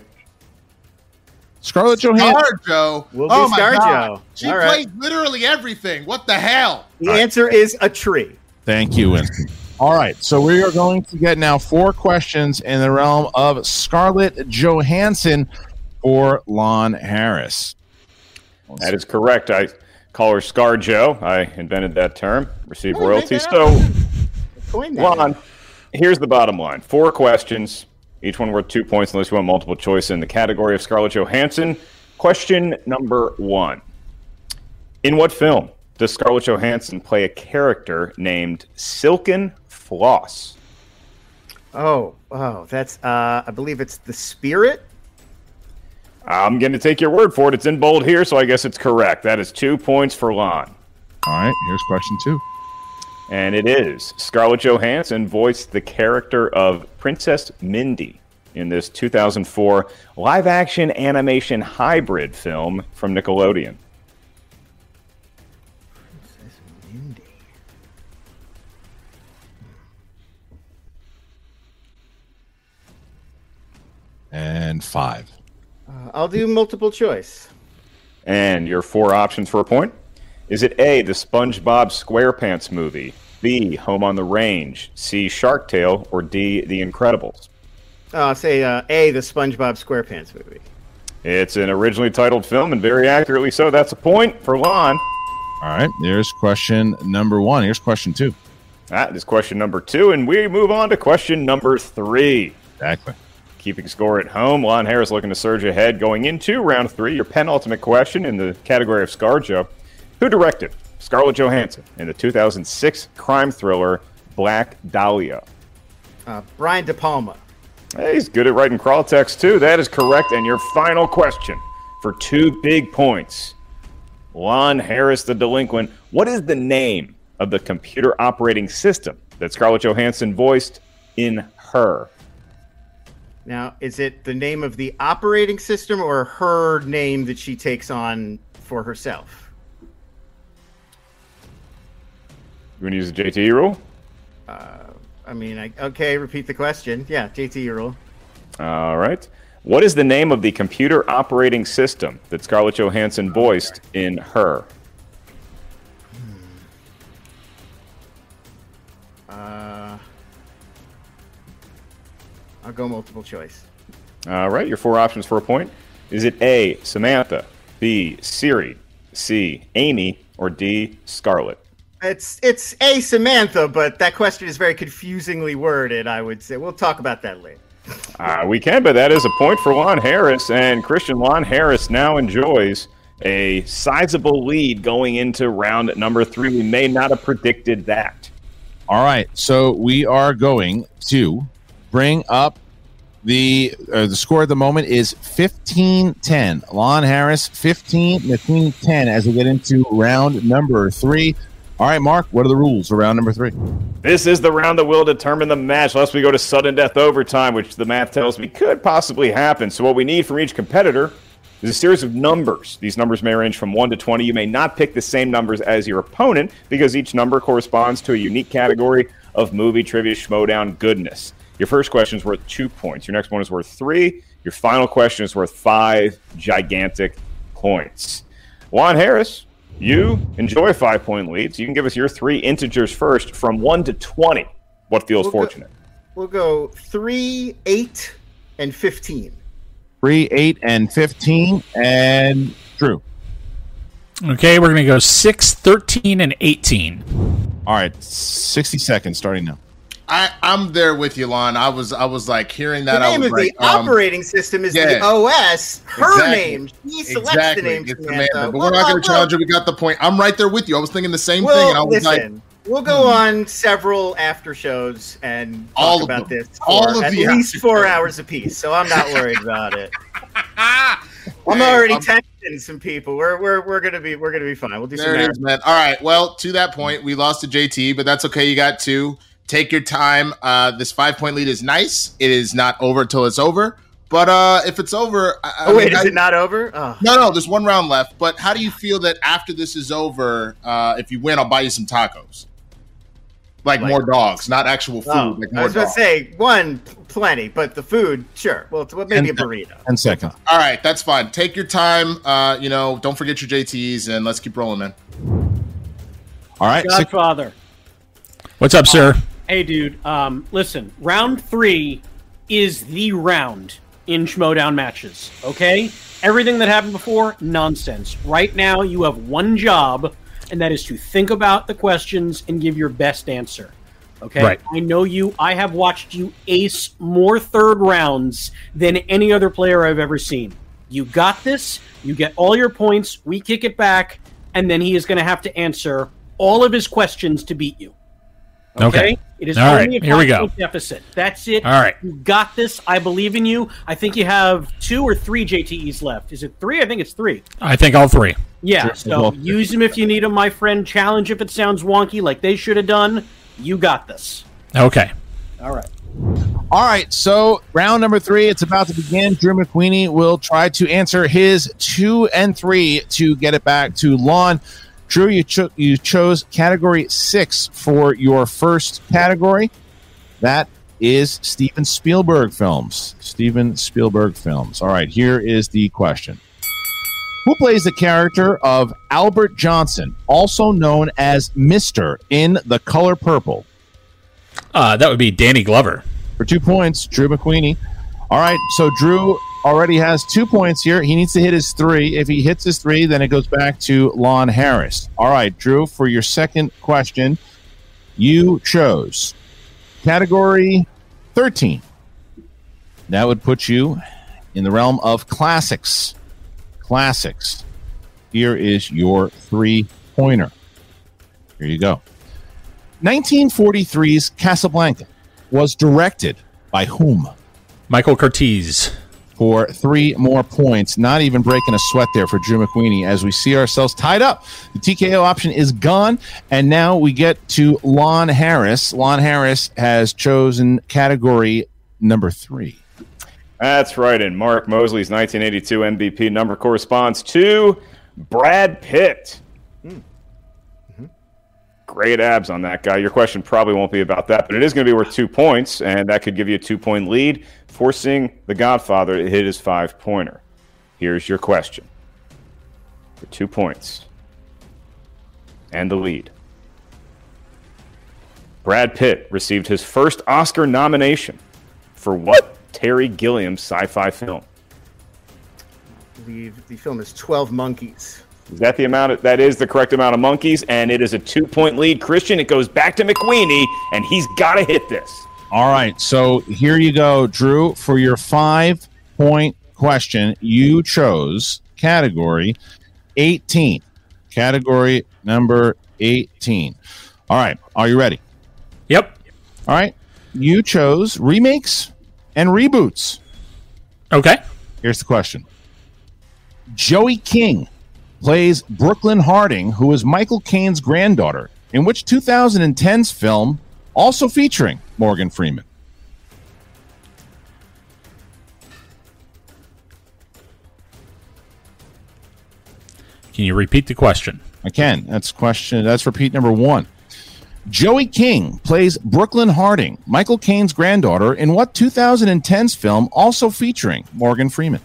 Scarlett Johansson. ScarJo. We'll do oh my ScarJo. god, she All right. plays literally everything. What the hell? The answer is a tree. Thank you, Winston. All right, so we are going to get now four questions in the realm of Scarlett Johansson or Lon Harris. That is correct. I call her Scar Joe. I invented that term. Receive Oh, royalties. So, Lon, here's the bottom line: four questions, each one worth two points, unless you want multiple choice in the category of Scarlett Johansson. Question number one: In what film does Scarlett Johansson play a character named Silken Floss? Oh, oh, that's uh I believe it's the spirit. I'm going to take your word for it. It's in bold here, so I guess it's correct. That is two points for Lon. All right, here's question two. And it is. Scarlett Johansson voiced the character of Princess Mindy in this 2004 live action animation hybrid film from Nickelodeon. Princess Mindy. And five. Uh, I'll do multiple choice. And your four options for a point is it A, the SpongeBob SquarePants movie, B, Home on the Range, C, Shark Tale, or D, The Incredibles? Oh, I'll say uh, A, the SpongeBob SquarePants movie. It's an originally titled film, and very accurately so. That's a point for Lon. All right, there's question number one. Here's question two. That is question number two, and we move on to question number three. Exactly. Keeping score at home, Lon Harris looking to surge ahead going into round three. Your penultimate question in the category of Scar ScarJo. Who directed Scarlett Johansson in the 2006 crime thriller Black Dahlia? Uh, Brian De Palma. Hey, he's good at writing crawl text too. That is correct. And your final question for two big points. Lon Harris, the delinquent. What is the name of the computer operating system that Scarlett Johansson voiced in her? Now, is it the name of the operating system or her name that she takes on for herself? You want to use the JTE rule? I mean, I, okay, repeat the question. Yeah, JTE rule. All right. What is the name of the computer operating system that Scarlett Johansson voiced in her? Uh, I'll go multiple choice. All right. Your four options for a point. Is it A, Samantha, B, Siri, C, Amy, or D, Scarlett? It's it's a Samantha, but that question is very confusingly worded. I would say we'll talk about that later. Uh, we can, but that is a point for Lon Harris. And Christian Lon Harris now enjoys a sizable lead going into round number three. We may not have predicted that. All right, so we are going to bring up the uh, the score at the moment is 15-10. Lon Harris 15 between 10 as we get into round number 3. All right, Mark, what are the rules for round number 3? This is the round that will determine the match, unless we go to sudden death overtime, which the math tells me could possibly happen. So, what we need from each competitor is a series of numbers. These numbers may range from 1 to 20. You may not pick the same numbers as your opponent because each number corresponds to a unique category of movie trivia schmodown goodness. Your first question is worth two points. Your next one is worth three. Your final question is worth five gigantic points. Juan Harris, you enjoy five point leads. You can give us your three integers first from 1 to 20. What feels We'll go- fortunate? We'll go three, eight, and fifteen. 3, 8 and 15 and Drew. Okay, we're going to go 6, 13, and 18. All right, 60 seconds starting now. I, I'm there with you, Lon. I was I was like hearing that. the I name was of like, the um, operating system is yeah. the OS. Her Exactly. name. She selects exactly. the name. It's Samantha. But Well, we're not going well, to challenge it. We got the point. I'm right there with you. I was thinking the same Well, thing, and I was listen, like, we'll go on several after shows and talk All about them. this All of at the least four hours apiece. So I'm not worried about it. I'm already texting some people. We're we're we're gonna be we're gonna be fine. We'll do There some. it is, man. All right. Well, to that point, we lost to JT, but that's okay. You got two. Take your time. Uh, this five point lead is nice. It is not over till it's over. But uh, if it's over, I, I Oh wait, mean, is I- it not over? Oh. No, no. There's one round left. But how do you feel that after this is over, uh, if you win, I'll buy you some tacos? Like, more dogs, not actual food. Oh, like I was going to say one, plenty, but the food, sure. Well, it's- well, maybe a burrito. And second. All right, that's fine. Take your time. Uh, you know, don't forget your JTs, and let's keep rolling, man. All right. six- Godfather. What's up, sir? Hey, dude. Um, listen, round three is the round in Schmodown matches. Okay, everything that happened before, nonsense. Right now, you have one job, and that is to think about the questions and give your best answer. Okay, Right. I know you. I have watched you ace more third rounds than any other player I've ever seen. You got this. You get all your points. We kick it back, and then he is going to have to answer all of his questions to beat you. Okay. It is All only right, a here we go. five-point deficit. That's it. All right. You got this. I believe in you. I think you have two or three JTEs left. Is it three? I think it's three. I think all three. Yeah. Sure. So Well- use them if you need them, my friend. Challenge if it sounds wonky, like they should have done. You got this. Okay. All right. All right, so round number three, it's about to begin. Drew McWeeny will try to answer his two and three to get it back to Lon. Drew, you, cho- you chose category six for your first category. That is Steven Spielberg films. Steven Spielberg films. All right, here is the question Who plays the character of Albert Johnson, also known as Mr. in The Color Purple? Uh, that would be Danny Glover. for two points, Drew McWeeny. All right, so Drew already has two points here. He needs to hit his three. If he hits his three, then it goes back to Lon Harris. All right, Drew, for your second question, you chose category 13. That would put you in the realm of classics. Classics. Here is your three pointer. Here you go. 1943's Casablanca was directed by whom? Michael Curtiz. For three more points, not even breaking a sweat there for Drew McWeeny as we see ourselves tied up. The TKO option is gone, and now we get to Lon Harris. Lon Harris has chosen category number three. That's right. And Mark Moseley's 1982 MVP number corresponds to Brad Pitt. Hmm. Hmm. Great abs on that guy. Your question probably won't be about that, but it is going to be worth two points, and that could give you a two point lead, forcing the Godfather to hit his five pointer. Here's your question for two points and the lead. Brad Pitt received his first Oscar nomination for what Terry Gilliam sci fi film? I believe the film is 12 Monkeys. Is that the amount? Of, that is the correct amount of monkeys, and it is a two-point lead. Christian, it goes back to McWeeny, and he's got to hit this. All right, so here you go, Drew. For your five point question, you chose category 18. Category number 18. All right, are you ready? Yep. All right, you chose remakes and reboots. Okay. Here's the question Joey King plays Brooklyn Harding, who is Michael Caine's granddaughter, in which 2010's film, also featuring Morgan Freeman? Can you repeat the question? I can. That's question. That's repeat number one. Joey King plays Brooklyn Harding, Michael Caine's granddaughter, in what 2010's film, also featuring Morgan Freeman?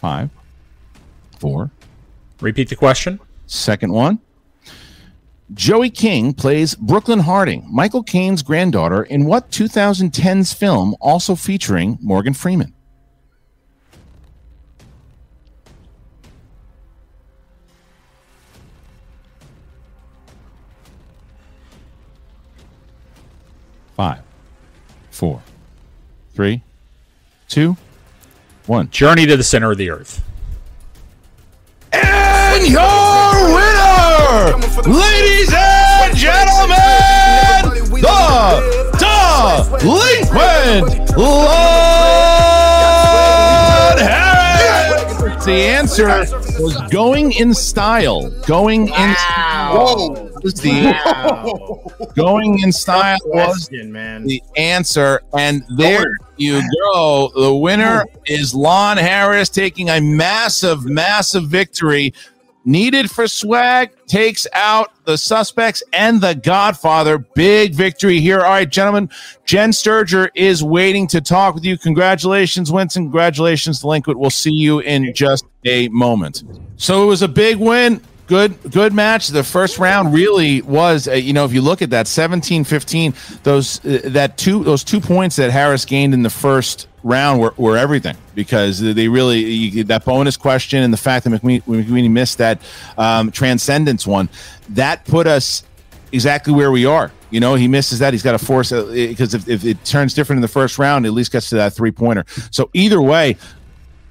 Five, four. Repeat the question. Second one. Joey King plays Brooklyn Harding, Michael Caine's granddaughter, in what 2010's film also featuring Morgan Freeman? Five, four, three, two, one. Journey to the Center of the Earth. And your winner, ladies and gentlemen, the delinquent Lord The answer was going in style. Going in style. Whoa. was the going in style was man. the answer. And there you go. The winner is Lon Harris taking a massive, massive victory. Needed for swag takes out the suspects and the Godfather. Big victory here. All right, gentlemen. Jen Sturger is waiting to talk with you. Congratulations, Winston. Congratulations, Delinquent. We'll see you in just a moment. So it was a big win good good match the first round really was uh, you know if you look at that 17-15 those uh, that two those two points that harris gained in the first round were, were everything because they really you, that bonus question and the fact that mcqueen, McWeeny missed that um, transcendence one that put us exactly where we are you know he misses that he's got to force because if, if it turns different in the first round at least gets to that three pointer so either way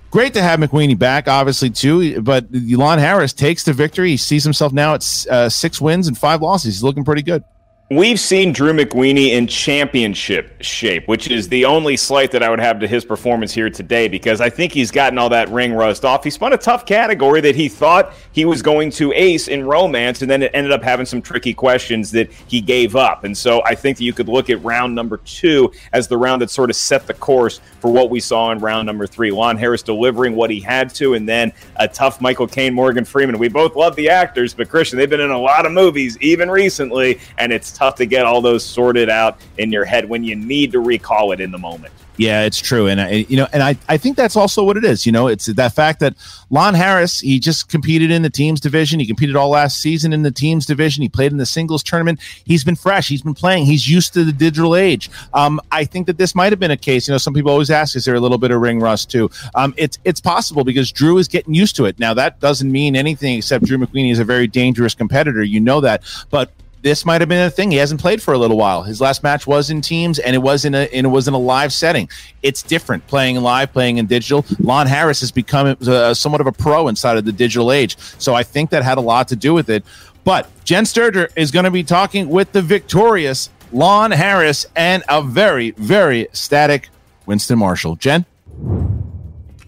great to have McWeeny back, obviously too. But Elon Harris takes the victory. He sees himself now at uh, six wins and five losses. He's looking pretty good. We've seen Drew McWeeny in championship shape, which is the only slight that I would have to his performance here today because I think he's gotten all that ring rust off. He spun a tough category that he thought he was going to ace in romance, and then it ended up having some tricky questions that he gave up. And so I think that you could look at round number two as the round that sort of set the course for what we saw in round number three. Lon Harris delivering what he had to, and then a tough Michael Caine, Morgan Freeman. We both love the actors, but Christian, they've been in a lot of movies, even recently, and it's tough to get all those sorted out in your head when you need to recall it in the moment. Yeah, it's true, and I, you know, and I, I think that's also what it is. You know, it's that fact that Lon Harris he just competed in the teams division. He competed all last season in the teams division. He played in the singles tournament. He's been fresh. He's been playing. He's used to the digital age. Um, I think that this might have been a case. You know, some people always ask, is there a little bit of ring rust too? Um, it's it's possible because Drew is getting used to it. Now that doesn't mean anything except Drew McWeeny is a very dangerous competitor. You know that, but this might have been a thing. He hasn't played for a little while. His last match was in teams, and it was in a and it was in a live setting. It's different playing live, playing in digital. Lon Harris has become uh, somewhat of a pro inside of the digital age, so I think that had a lot to do with it. But Jen Sturger is going to be talking with the victorious Lon Harris and a very very static Winston Marshall. Jen.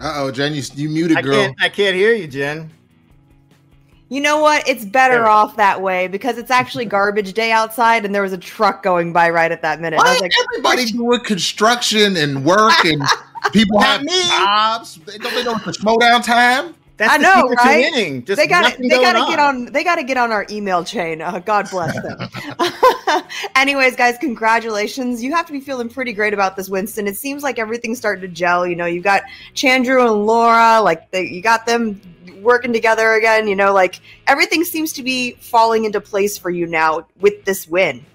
Uh oh, Jen, you, you muted, I girl. can't, I can't hear you, Jen. You know what? It's better off that way because it's actually garbage day outside, and there was a truck going by right at that minute. I Why was like, everybody doing construction and work and people have me. jobs? They don't they know it's Schmodown time. That's I the know, right? winning. They got to they got to get on. on they got to get on our email chain. Uh, God bless them. Anyways, guys, congratulations. You have to be feeling pretty great about this, Winston. It seems like everything's starting to gel. You know, you got Chandru and Laura, like they, you got them working together again. You know, like everything seems to be falling into place for you now with this win.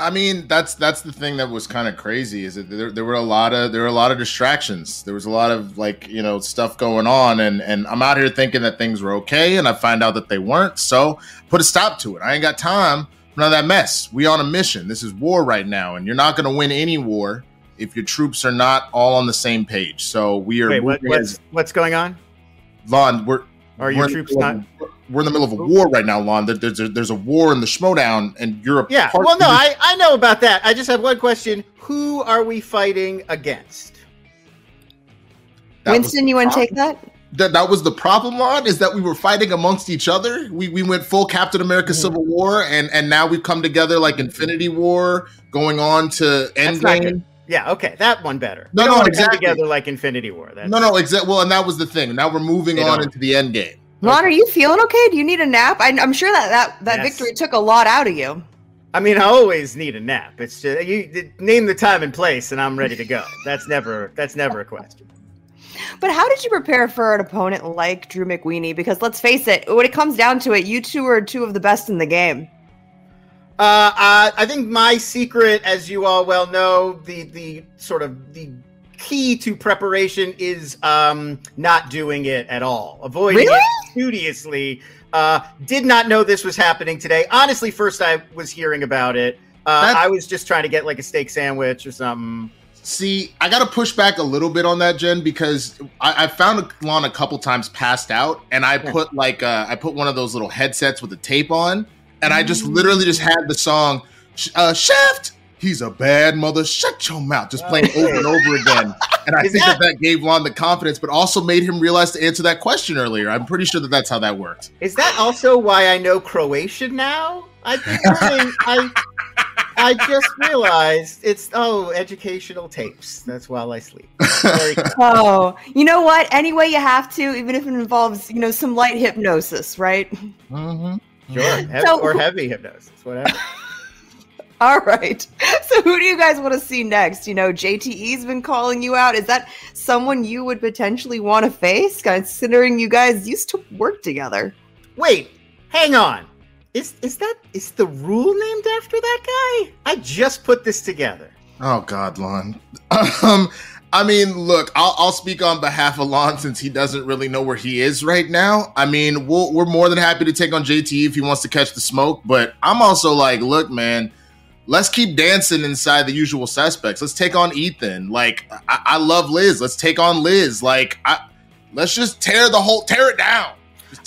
I mean, that's that's the thing that was kind of crazy is that there, there were a lot of there were a lot of distractions. There was a lot of like you know stuff going on, and and I'm out here thinking that things were okay, and I find out that they weren't. So put a stop to it. I ain't got time for none of that mess. We on a mission. This is war right now, and you're not going to win any war if your troops are not all on the same page. So we are Wait, what, what's as what's going on? Lon. We're Are your we're in the troops middle not? of- We're in the middle of a war right now, Lon. There's a, there's a war in the Schmodown, and you're a Yeah. Well, no, I I know about that. I just have one question: Who are we fighting against? That Winston, you want to take that? that that was the problem Lon, is that we were fighting amongst each other. We we went full Captain America Mm-hmm. Civil War and and now we've come together like Infinity War going on to That's not Endgame. Good. Yeah. Okay, that one better. No, We don't no, exactly. together like Infinity War. That's, No, no, exactly. Well, and that was the thing. Now we're moving on don't. into the end game. Ron, are you feeling okay? Do you need a nap? I, I'm sure that that, that Yes. victory took a lot out of you. I mean, I always need a nap. It's just you name the time and place, and I'm ready to go. That's never that's never a question. But how did you prepare for an opponent like Drew McWeeny? Because let's face it, when it comes down to it, you two are two of the best in the game. Uh, uh, I think my secret, as you all well know, the the sort of the key to preparation is um, not doing it at all, avoiding Really? it studiously. Uh, did not know this was happening today. Honestly, first I was hearing about it. Uh, I was just trying to get like a steak sandwich or something. See, I got to push back a little bit on that, Jen, because I, I found Lon a couple times passed out, and I put like uh, I put one of those little headsets with the tape on, and I just literally just had the song uh, "Shift he's a bad mother. Shut your mouth. Just playing over and over again. And I think that, that- that gave Lon the confidence, but also made him realize to answer that question earlier. I'm pretty sure that that's how that worked. Is that also why I know Croatian now? I've been learning. I I just realized it's oh educational tapes. That's while I sleep. Oh, you know what? Any way you have to, even if it involves, you know, some light hypnosis, right? Mm-hmm. Sure, Hev- So- or heavy hypnosis, whatever. All right. So, who do you guys want to see next? You know, JTE's been calling you out. Is that someone you would potentially want to face, considering you guys used to work together? Wait, hang on. Is is that is the rule named after that guy? I just put this together. Oh God, Lon. Um, I mean, look, I'll, I'll speak on behalf of Lon since he doesn't really know where he is right now. I mean, we'll, we're more than happy to take on JT if he wants to catch the smoke, but I'm also like, look, man, let's keep dancing inside the usual suspects. Let's take on Ethan. Like, I, I love Liz. Let's take on Liz. Like, I, let's just tear the whole, tear it down.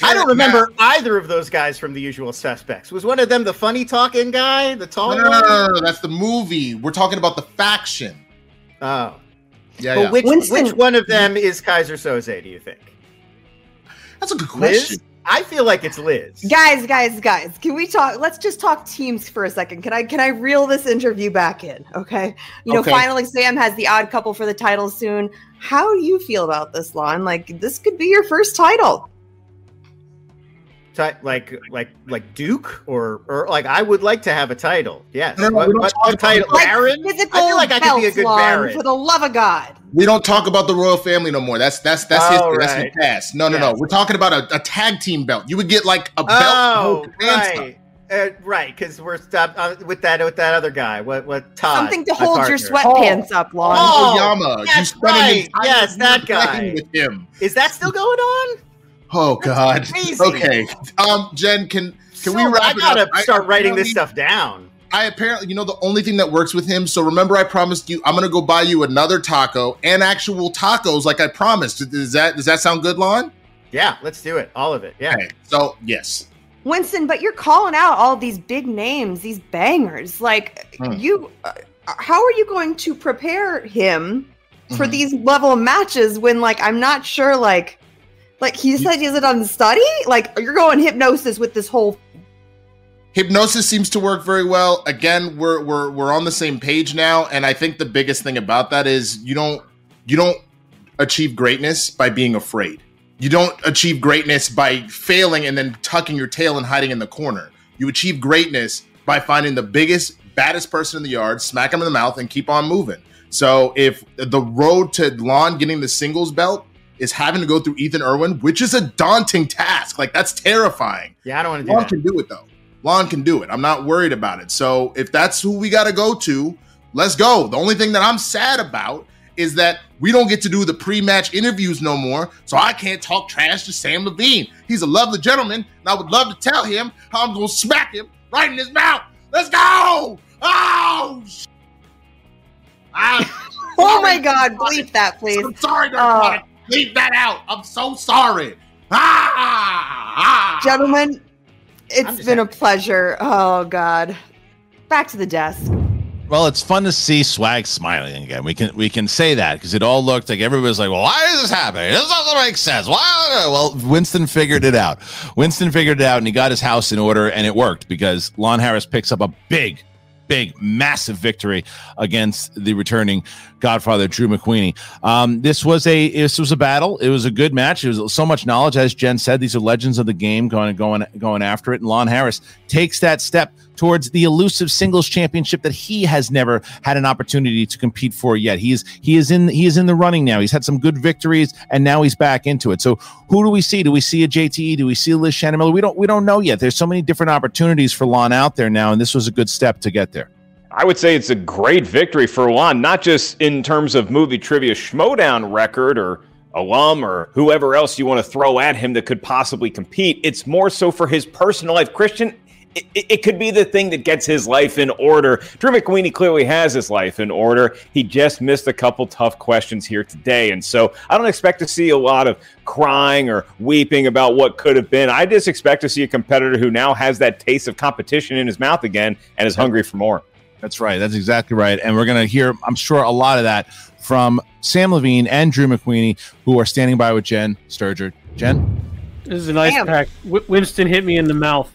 I don't remember down. either of those guys from The Usual Suspects. Was one of them the funny talking guy, the tall No, no, no, no, that's the movie. We're talking about the faction. Oh, Yeah, but yeah. which Winston- which one of them is Keyser Söze? Do you think? That's a good question. Liz? I feel like it's Liz. Guys, guys, guys, can we talk? Let's just talk teams for a second. Can I can I reel this interview back in? Okay. You know, Okay. finally Sam has the odd couple for the title soon. How do you feel about this, Lon? Like this could be your first title. Ti- like like like Duke or or like I would like to have a title. Yes. No, no, what, what, what title? Like Baron? physical I feel like I could be a good Lon, Baron. for the love of God. We don't talk about the royal family no more. That's that's that's Oh, history. That's the past. No, no, no. We're talking about a, a tag team belt. You would get like a belt. Oh, to hold your hands right. Uh, right, because we're stopped uh, with that with that other guy. What what Todd? Something to hold your partner. sweatpants up, Lon. Oh, Oyama. You that's right. Yes, that year playing guy. with him. Is that still going on? Oh God. Okay. Um, Jen, can can we wrap I gotta up? I- start writing this apparently- stuff down. I apparently, you know, the only thing that works with him. So remember, I promised you, I'm gonna go buy you another taco and actual tacos, like I promised. Does that does that sound good, Lon? Yeah, let's do it. All of it. Yeah. Okay. So yes. Winston, but you're calling out all these big names, these bangers. Like Hmm. you, uh, how are you going to prepare him for Mhm. these level of matches when, like, I'm not sure, like, like he said, on the study? Like, you're going hypnosis with this whole. hypnosis seems to work very well again we're we're we're on the same page now and i think the biggest thing about that is you don't you don't achieve greatness by being afraid you don't achieve greatness by failing and then tucking your tail and hiding in the corner you achieve greatness by finding the biggest baddest person in the yard smack him in the mouth and keep on moving so if the road to Lon getting the singles belt is having to go through Ethan Erwin, which is a daunting task, like that's terrifying. Yeah, I don't want to do it. Lon that. can do it though. Lon can do it. I'm not worried about it. So if that's who we got to go to, let's go. The only thing that I'm sad about is that we don't get to do the pre-match interviews no more. So I can't talk trash to Samm Levine. He's a lovely gentleman, and I would love to tell him how I'm gonna smack him right in his mouth. Let's go! Oh! sh- I'm Oh my God! Bleep that, please. I'm sorry, Uh, Narcotic. Leave that out. I'm so sorry. Ah! ah. Gentlemen, I'm it's just been a pleasure. Oh God, back to the desk. Well, it's fun to see Swag smiling again. We can we can say that because it all looked like everybody was like, "Well, why is this happening? This doesn't make sense." Why? Well, Winston figured it out. Winston figured it out, and he got his house in order, and it worked because Lon Harris picks up a big, big, massive victory against the returning Godfather Drew McWeeny. Um, this was a this was a battle. It was a good match. It was so much knowledge, as Jen said. These are legends of the game going going going after it. And Lon Harris takes that step towards the elusive singles championship that he has never had an opportunity to compete for yet. He is he is in he is in the running now. He's had some good victories, and now he's back into it. So who do we see? Do we see a JTE? Do we see Liz Shannon Miller? We don't we don't know yet. There's so many different opportunities for Lon out there now, and this was a good step to get there. I would say it's a great victory for Lon, not just in terms of movie trivia schmodown record or alum or whoever else you want to throw at him that could possibly compete. It's more so for his personal life. Christian, it, it- it could be the thing that gets his life in order. Drew McWeeny clearly has his life in order. He just missed a couple tough questions here today. And so I don't expect to see a lot of crying or weeping about what could have been. I just expect to see a competitor who now has that taste of competition in his mouth again and is hungry for more. That's right. That's exactly right. And we're going to hear, I'm sure, a lot of that from Samm Levine and Drew McWeeny, who are standing by with Jen Sturger. Jen? This is a nice Damn. pack. W- Winston hit me in the mouth.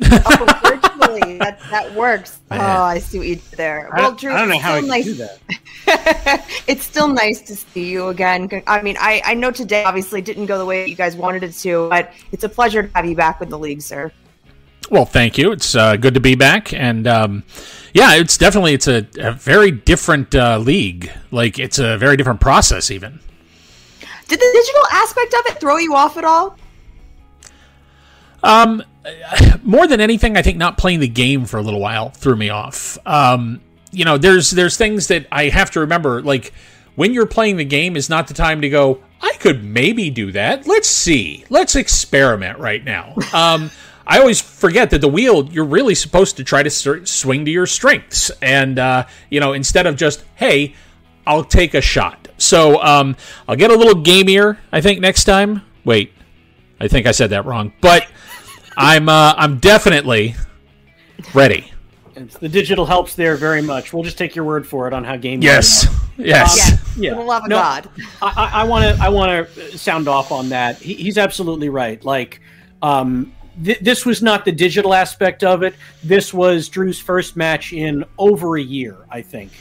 Oh, virtually, that that works. Oh, I see what you did there. I Well, Drew, I don't know it's how I nice. do that. it's still nice to see you again. I mean, I, I know today obviously didn't go the way that you guys wanted it to, but it's a pleasure to have you back with the league, sir. Well, thank you. It's uh, good to be back, and um, yeah, it's definitely it's a, a very different uh, league. Like it's a very different process, even. Did the digital aspect of it throw you off at all? Um, more than anything, I think not playing the game for a little while threw me off. Um, you know, there's there's things that I have to remember. Like when you're playing the game is not the time to go. I could maybe do that. Let's see. Let's experiment right now. Um, I always forget that the wheel you're really supposed to try to swing to your strengths, and uh, you know instead of just hey, I'll take a shot. So um, I'll get a little gamier. I think next time. Wait, I think I said that wrong, but I'm uh, I'm definitely ready. The digital helps there very much. We'll just take your word for it on how game. Yes, you are. yes. Um, yeah. For the love of No, God. I want to I want to sound off on that. He, he's absolutely right. Like, um, th- this was not the digital aspect of it. This was Drew's first match in over a year, I think.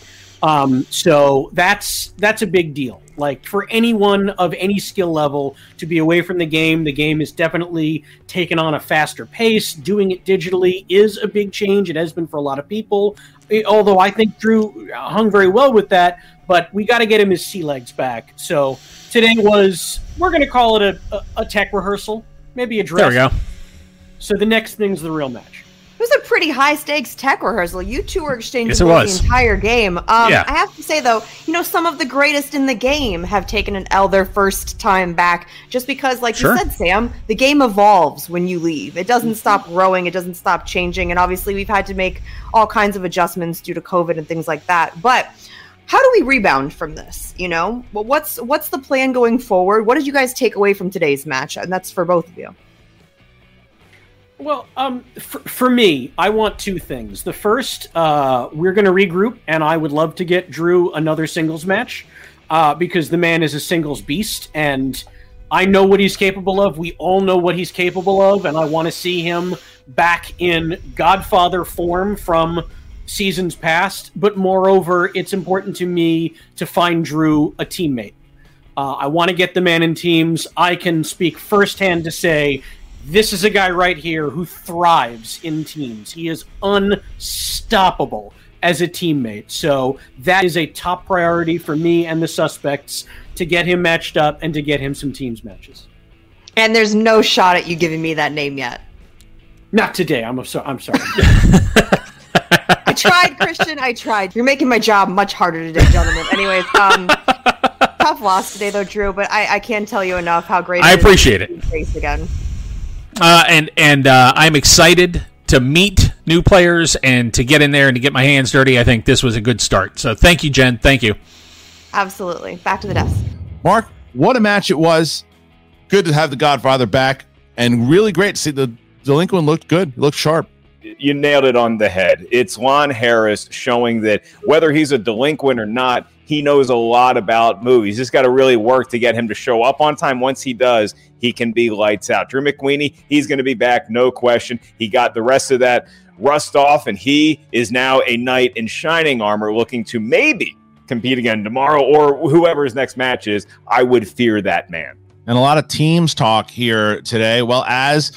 Um, so that's that's a big deal. Like for anyone of any skill level to be away from the game, the game is definitely taken on a faster pace. Doing it digitally is a big change. It has been for a lot of people. Eh, Although I think Drew hung very well with that, but we got to get him his sea legs back. So today was we're going to call it a, a, a tech rehearsal, maybe a dress. There we go. So the next thing's the real match. It was a pretty high stakes tech rehearsal. You two were exchanging Yes, the entire game. Um, Yeah. I have to say though, you know, some of the greatest in the game have taken an L their first time back, just because, like Sure. you said, Sam, the game evolves when you leave. It doesn't stop growing. It doesn't stop changing. And obviously, we've had to make all kinds of adjustments due to COVID and things like that. But how do we rebound from this? You know, Well, what's what's the plan going forward? What did you guys take away from today's match? And that's for both of you. Well, um, for, for me, I want two things. The first, uh, we're going to regroup, and I would love to get Drew another singles match uh, because the man is a singles beast, and I know what he's capable of. We all know what he's capable of, and I want to see him back in Godfather form from seasons past. But moreover, it's important to me to find Drew a teammate. Uh, I want to get the man in teams. I can speak firsthand to say this is a guy right here who thrives in teams. He is unstoppable as a teammate. So that is a top priority for me and the suspects to get him matched up and to get him some teams matches. And there's no shot at you giving me that name yet. Not today. I'm so I'm sorry. I tried, Christian. I tried. You're making my job much harder today, gentlemen. Anyways, um, tough loss today, though, Drew. But I, I can't tell you enough how great. I is appreciate to it. see Face again. Uh, and and uh, I'm excited to meet new players and to get in there and to get my hands dirty. I think this was a good start. So thank you, Jen. Thank you. Absolutely. Back to the desk. Mark, what a match it was. Good to have the Godfather back, and really great to see the delinquent looked good. He looked sharp. you nailed it on the head. It's Lon Harris showing that whether he's a delinquent or not, he knows a lot about movies. Just got to really work to get him to show up on time. Once he does, he can be lights out. Drew McWeeny, he's going to be back, no question. He got the rest of that rust off, and he is now a knight in shining armor looking to maybe compete again tomorrow or whoever his next match is. I would fear that man. And a lot of teams talk here today. Well, as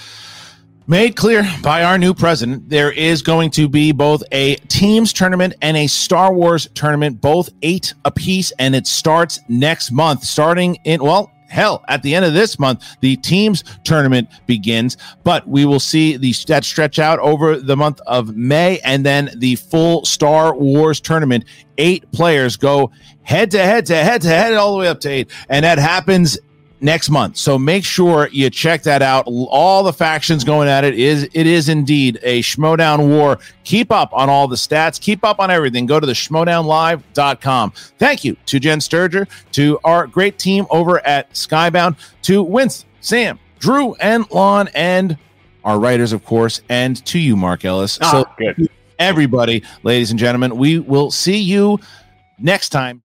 made clear by our new president, there is going to be both a teams tournament and a Star Wars tournament, both eight apiece, and it starts next month, starting in, well, hell, at the end of this month, the teams tournament begins, but we will see the that stretch out over the month of May and then the full Star Wars tournament. Eight players go head to head to head to head all the way up to eight, and that happens next month. So make sure you check that out. All the factions going at it is it is indeed a Schmodown war. Keep up on all the stats, keep up on everything. Go to the schmodownlive.com. Thank you to Jen Sturger, to our great team over at Skybound, to Winston, Sam, Drew, and Lon, and our writers, of course, and to you, Mark Ellis. Ah, so good. everybody, ladies and gentlemen. We will see you next time.